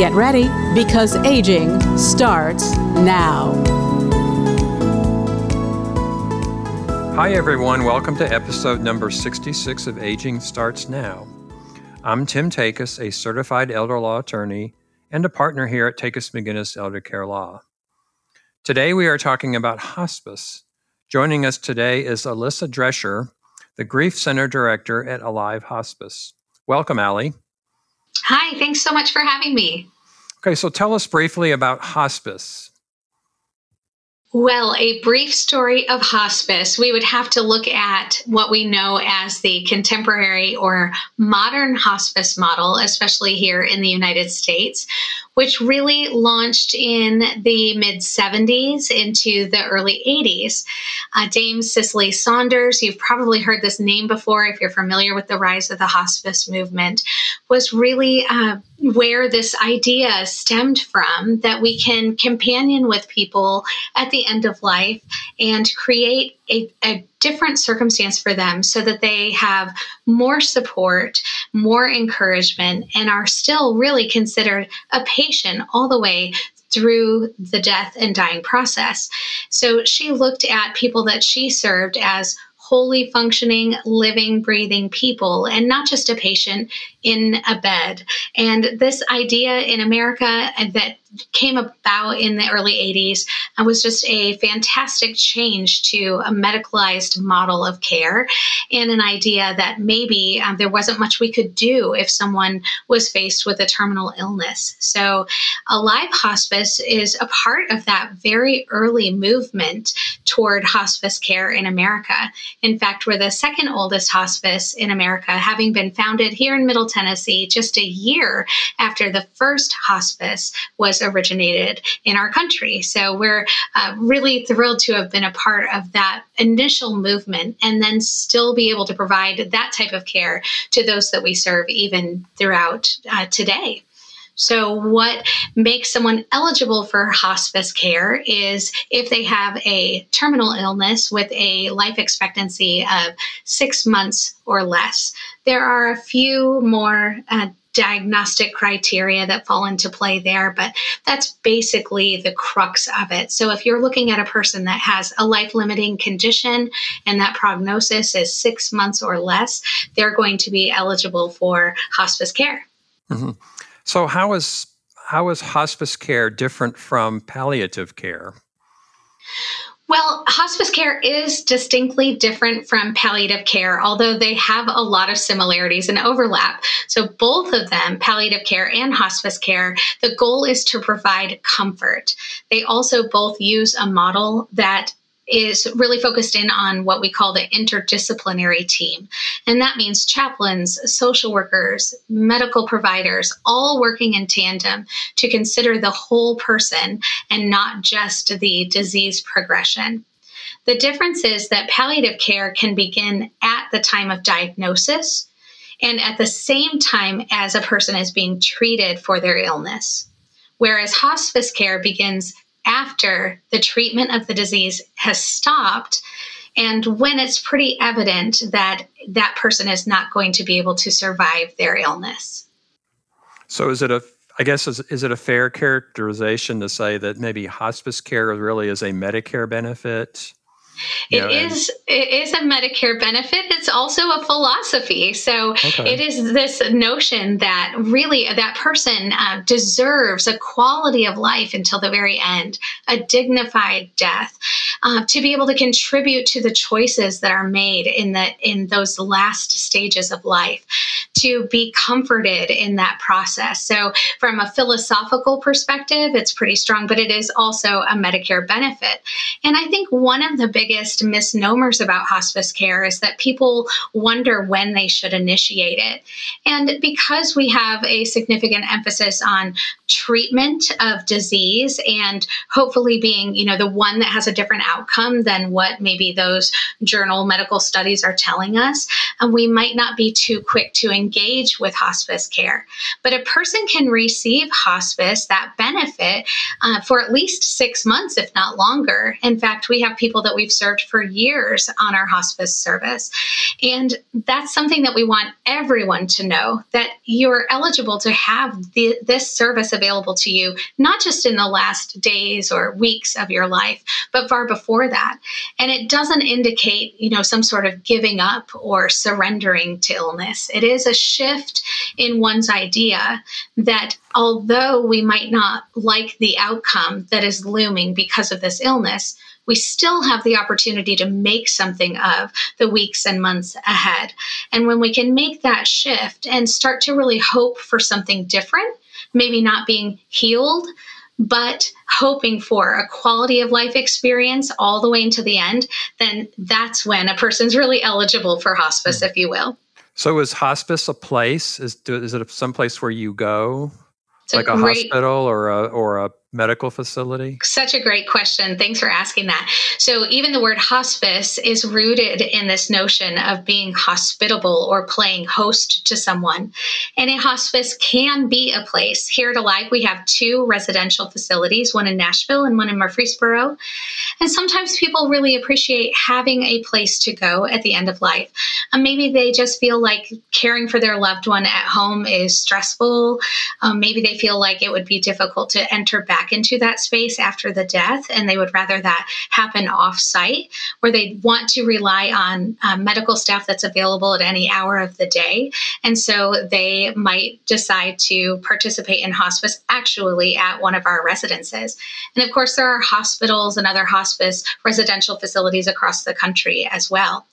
Get ready because aging starts now. Hi, everyone. Welcome to episode number 66 of Aging Starts Now. I'm Tim Takacs, a certified elder law attorney and a partner here at Takacs McGinnis Elder Care Law. Today we are talking about hospice. Joining us today is Alyssa Drescher, the Grief Center Director at Alive Hospice. Welcome, Allie. Hi, thanks so much for having me. Okay, so tell us briefly about hospice. Well, a brief story of hospice. We would have to look at what we know as the contemporary or modern hospice model, especially here in the United States, which really launched in the mid 70s into the early 80s. Uh, Dame Cicely Saunders, you've probably heard this name before if you're familiar with the rise of the hospice movement, was really uh, where this idea stemmed from that we can companion with people at the end of life and create a, a, different circumstance for them so that they have more support, more encouragement, and are still really considered a patient all the way through the death and dying process. So she looked at people that she served as wholly functioning, living, breathing people, and not just a patient in a bed. And this idea in America that came about in the early 80s and was just a fantastic change to a medicalized model of care and an idea that maybe um, there wasn't much we could do if someone was faced with a terminal illness. So, Alive Hospice is a part of that very early movement toward hospice care in America. In fact, we're the second oldest hospice in America, having been founded here in Middle Tennessee just a year after the first hospice was originated in our country. So we're uh, really thrilled to have been a part of that initial movement and then still be able to provide that type of care to those that we serve even throughout uh, today. So, what makes someone eligible for hospice care is if they have a terminal illness with a life expectancy of six months or less. There are a few more uh, diagnostic criteria that fall into play there, but that's basically the crux of it. So if you're looking at a person that has a life limiting condition and that prognosis is six months or less, they're going to be eligible for hospice care. Mm-hmm. So how is how is hospice care different from palliative care? Well, hospice care is distinctly different from palliative care, although they have a lot of similarities and overlap. So, both of them, palliative care and hospice care, the goal is to provide comfort. They also both use a model that is really focused in on what we call the interdisciplinary team. And that means chaplains, social workers, medical providers, all working in tandem to consider the whole person and not just the disease progression. The difference is that palliative care can begin at the time of diagnosis and at the same time as a person is being treated for their illness. Whereas hospice care begins after the treatment of the disease has stopped and when it's pretty evident that that person is not going to be able to survive their illness. So is it a I guess is, is it a fair characterization to say that maybe hospice care really is a Medicare benefit it know, is it is a Medicare benefit. It's also a philosophy. So okay. it is this notion that really that person uh, deserves a quality of life until the very end, a dignified death, uh, to be able to contribute to the choices that are made in the in those last stages of life, to be comforted in that process. So, from a philosophical perspective, it's pretty strong, but it is also a Medicare benefit. And I think one of the biggest misnomers about hospice care is that people wonder when they should initiate it. And because we have a significant emphasis on treatment of disease and hopefully being, you know, the one that has a different outcome than what maybe those journal medical studies are telling us, and we might not be too quick to engage with hospice care. But a person can receive hospice, that benefit, uh, for at least six months, if not longer. In fact, we have people that we've served for years on our hospice service. And that's something that we want everyone to know that you're eligible to have the, this service available to you, not just in the last days or weeks of your life, but far before that. And it doesn't indicate, you know, some sort of giving up or surrendering to illness. It is a shift in one's idea that although we might not like the outcome that is looming because of this illness, we still have the opportunity to make something of the weeks and months ahead. And when we can make that shift and start to really hope for something different, maybe not being healed, but hoping for a quality of life experience all the way into the end, then that's when a person's really eligible for hospice, mm-hmm. if you will. So, is hospice a place? Is is it some place where you go, it's like a, a great, hospital or a or a medical facility? Such a great question. Thanks for asking that. So, even the word hospice is rooted in this notion of being hospitable or playing host to someone. And a hospice can be a place. Here at Alive, we have two residential facilities, one in Nashville and one in Murfreesboro. And sometimes people really appreciate having a place to go at the end of life. Um, maybe they just feel like caring for their loved one at home is stressful. Um, maybe they feel like it would be difficult to enter back back into that space after the death, and they would rather that happen off site, where they want to rely on um, medical staff that's available at any hour of the day. And so they might decide to participate in hospice actually at one of our residences. And of course, there are hospitals and other hospice residential facilities across the country as well.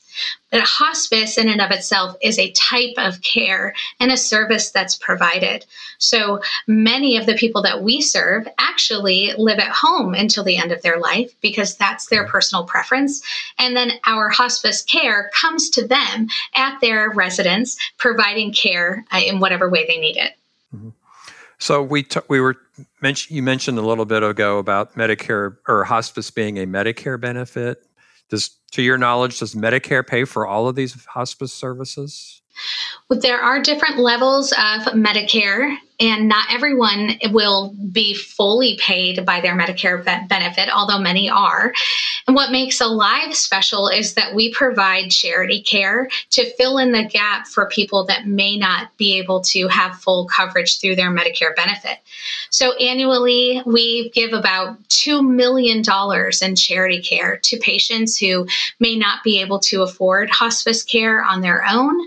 But hospice, in and of itself, is a type of care and a service that's provided. So many of the people that we serve actually live at home until the end of their life because that's their personal preference. And then our hospice care comes to them at their residence, providing care uh, in whatever way they need it. Mm-hmm. So we t- we were mentioned you mentioned a little bit ago about Medicare or hospice being a Medicare benefit. Does, to your knowledge, does Medicare pay for all of these hospice services? Well, there are different levels of Medicare and not everyone will be fully paid by their Medicare benefit, although many are. And what makes Alive special is that we provide charity care to fill in the gap for people that may not be able to have full coverage through their Medicare benefit. So annually, we give about $2 million in charity care to patients who may not be able to afford hospice care on their own,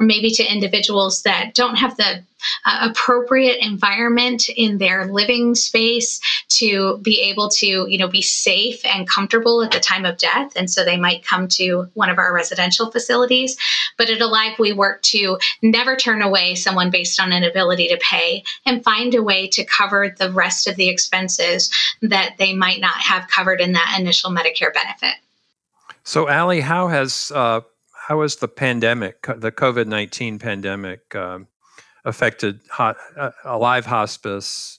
or maybe to individuals that don't have the uh, appropriate environment in their living space to be able to, you know, be safe and comfortable at the time of death. And so they might come to one of our residential facilities. But at Alive, we work to never turn away someone based on an ability to pay and find a way to cover the rest of the expenses that they might not have covered in that initial Medicare benefit. So, Allie, how has uh, how has the pandemic, the COVID nineteen pandemic, um, affected hot, uh, hospice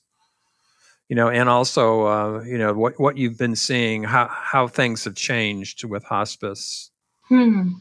you know and also uh, you know what what you've been seeing how how things have changed with hospice hmm.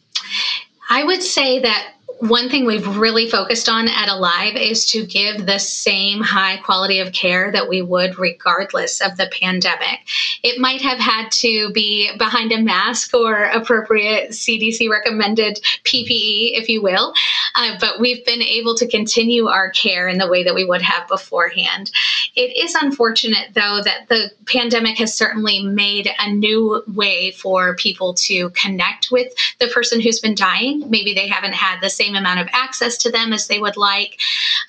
i would say that one thing we've really focused on at Alive is to give the same high quality of care that we would regardless of the pandemic. It might have had to be behind a mask or appropriate CDC recommended PPE, if you will, uh, but we've been able to continue our care in the way that we would have beforehand. It is unfortunate, though, that the pandemic has certainly made a new way for people to connect with the person who's been dying. Maybe they haven't had the same same amount of access to them as they would like.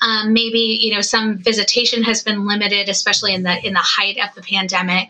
Um, maybe you know some visitation has been limited, especially in the in the height of the pandemic.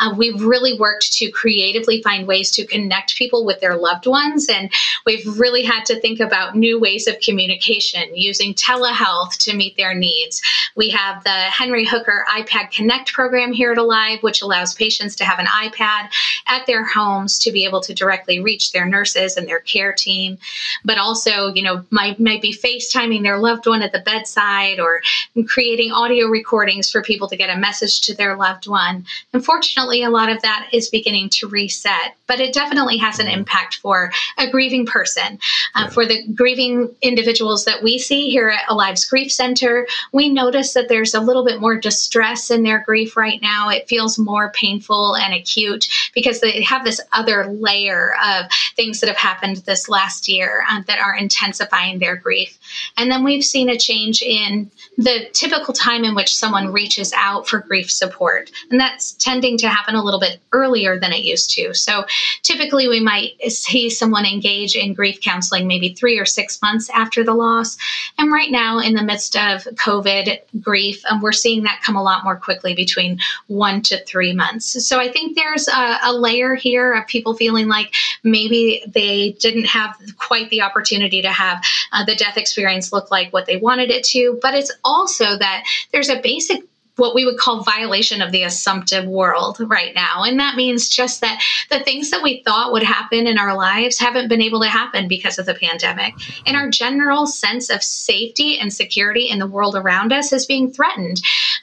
Uh, we've really worked to creatively find ways to connect people with their loved ones, and we've really had to think about new ways of communication using telehealth to meet their needs. We have the Henry Hooker iPad Connect program here at Alive, which allows patients to have an iPad at their homes to be able to directly reach their nurses and their care team, but also, you know, might, might be FaceTiming their loved one at the bedside or creating audio recordings for people to get a message to their loved one. Unfortunately, a lot of that is beginning to reset, but it definitely has an impact for a grieving person. Uh, for the grieving individuals that we see here at Alive's Grief Center, we notice that there's a little bit more distress in their grief right now. It feels more painful and acute because they have this other layer of things that have happened this last year uh, that are intensifying their grief. And then we've seen a change in the typical time in which someone reaches out for grief support. And that's tending to happen a little bit earlier than it used to. So typically we might see someone engage in grief counseling maybe three or six months after the loss. And right now, in the midst of COVID grief, um, we're seeing that come a lot more quickly between one to three months. So I think there's a, a layer here of people feeling like maybe they didn't have quite the opportunity to have uh, the death experience look like what they wanted it to, but it's also that there's a basic what we would call violation of the assumptive world right now. And that means just that the things that we thought would happen in our lives haven't been able to happen because of the pandemic. And our general sense of safety and security in the world around us is being threatened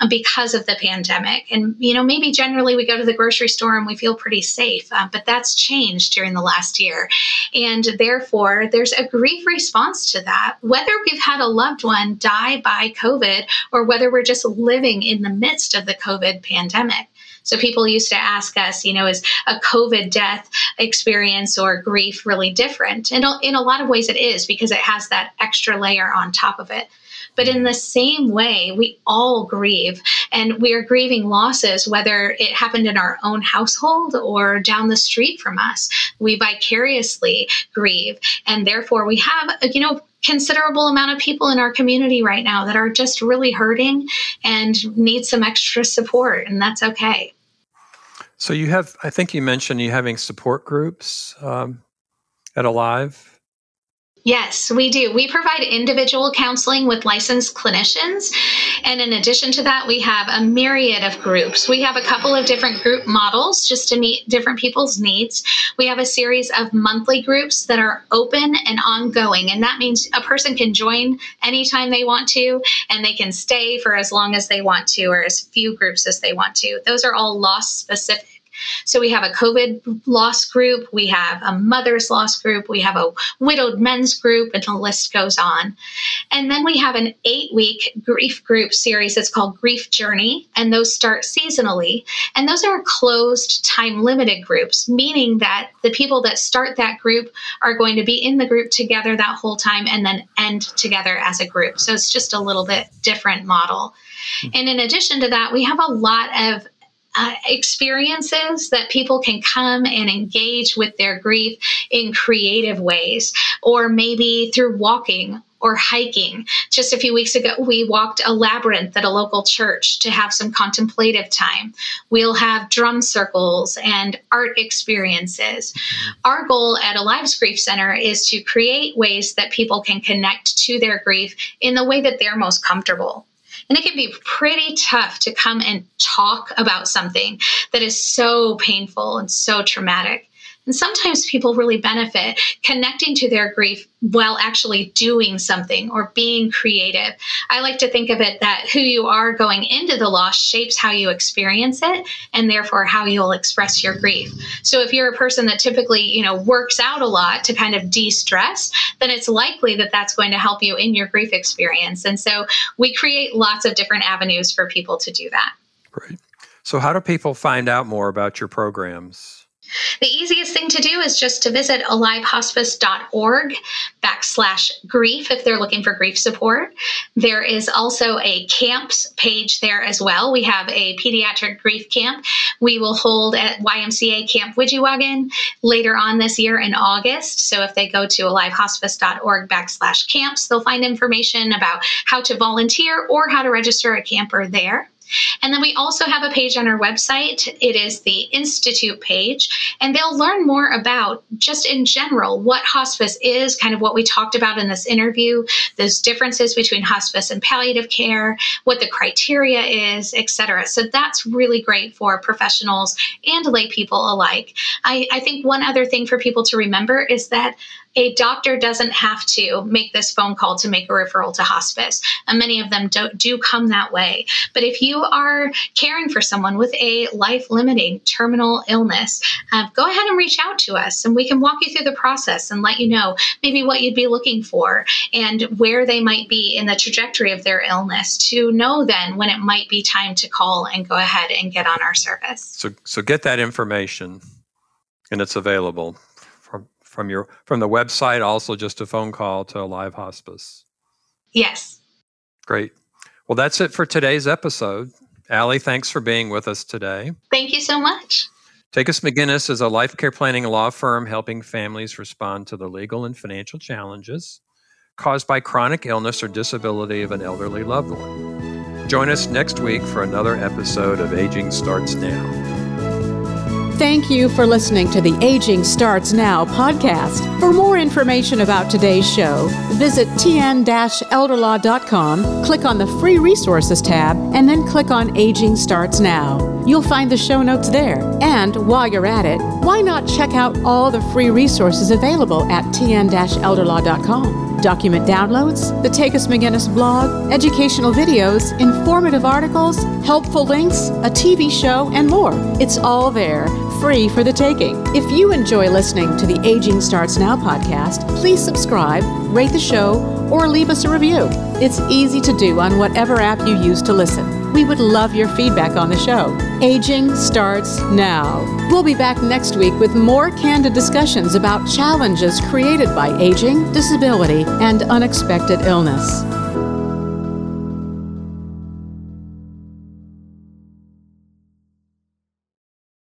because of the pandemic. And, you know, maybe generally we go to the grocery store and we feel pretty safe, uh, but that's changed during the last year. And therefore, there's a grief response to that. Whether we've had a loved one die by COVID or whether we're just living in in the midst of the COVID pandemic. So people used to ask us, you know, is a COVID death experience or grief really different? And in a lot of ways it is because it has that extra layer on top of it. But in the same way, we all grieve and we are grieving losses, whether it happened in our own household or down the street from us. We vicariously grieve. And therefore, we have, you know, considerable amount of people in our community right now that are just really hurting and need some extra support, and that's okay. So you have, I think you mentioned you having support groups um, at Alive. Yes, we do. We provide individual counseling with licensed clinicians. And in addition to that, we have a myriad of groups. We have a couple of different group models just to meet different people's needs. We have a series of monthly groups that are open and ongoing. And that means a person can join anytime they want to, and they can stay for as long as they want to, or as few groups as they want to. Those are all loss specific. So we have a COVID loss group, we have a mother's loss group, we have a widowed men's group, and the list goes on. And then we have an eight week grief group series that's called Grief Journey, and those start seasonally. And those are closed, time limited groups, meaning that the people that start that group are going to be in the group together that whole time and then end together as a group. So it's just a little bit different model. Hmm. And in addition to that, we have a lot of uh, experiences that people can come and engage with their grief in creative ways, or maybe through walking or hiking. Just a few weeks ago, we walked a labyrinth at a local church to have some contemplative time. We'll have drum circles and art experiences. Our goal at Alive's Grief Center is to create ways that people can connect to their grief in the way that they're most comfortable. And it can be pretty tough to come and talk about something that is so painful and so traumatic. And sometimes people really benefit connecting to their grief while actually doing something or being creative. I like to think of it that who you are going into the loss shapes how you experience it and therefore how you'll express your grief. So if you're a person that typically, you know, works out a lot to kind of de-stress, then it's likely that that's going to help you in your grief experience. And so we create lots of different avenues for people to do that. Right. So how do people find out more about your programs? The easiest thing to do is just to visit alivehospice.org backslash grief if they're looking for grief support. There is also a camps page there as well. We have a pediatric grief camp we will hold at YMCA Camp Widjiwagan later on this year in August. So if they go to alivehospice.org backslash camps, they'll find information about how to volunteer or how to register a camper there. And then we also have a page on our website. It is the Institute page, and they'll learn more about just in general what hospice is, kind of what we talked about in this interview, those differences between hospice and palliative care, what the criteria is, etc. So that's really great for professionals and lay people alike. I, I think one other thing for people to remember is that a doctor doesn't have to make this phone call to make a referral to hospice. And many of them do, do come that way. But if you are caring for someone with a life limiting terminal illness, uh, go ahead and reach out to us and we can walk you through the process and let you know maybe what you'd be looking for and where they might be in the trajectory of their illness to know then when it might be time to call and go ahead and get on our service. So, so get that information and it's available from your from the website also just a phone call to Alive Hospice. Yes. Great. Well that's it for today's episode. Allie thanks for being with us today. Thank you so much. Takacs McGinnis is a life care planning law firm helping families respond to the legal and financial challenges caused by chronic illness or disability of an elderly loved one. Join us next week for another episode of Aging Starts Now. Thank you for listening to the Aging Starts Now podcast. For more information about today's show, visit tn-elderlaw.com, click on the Free Resources tab, and then click on Aging Starts Now. You'll find the show notes there. And while you're at it, why not check out all the free resources available at tn-elderlaw.com? Document downloads, the Takacs McGinnis blog, educational videos, informative articles, helpful links, a TV show, and more. It's all there free for the taking. If you enjoy listening to the Aging Starts Now podcast, please subscribe, rate the show, or leave us a review. It's easy to do on whatever app you use to listen. We would love your feedback on the show. Aging starts now. We'll be back next week with more candid discussions about challenges created by aging, disability, and unexpected illness.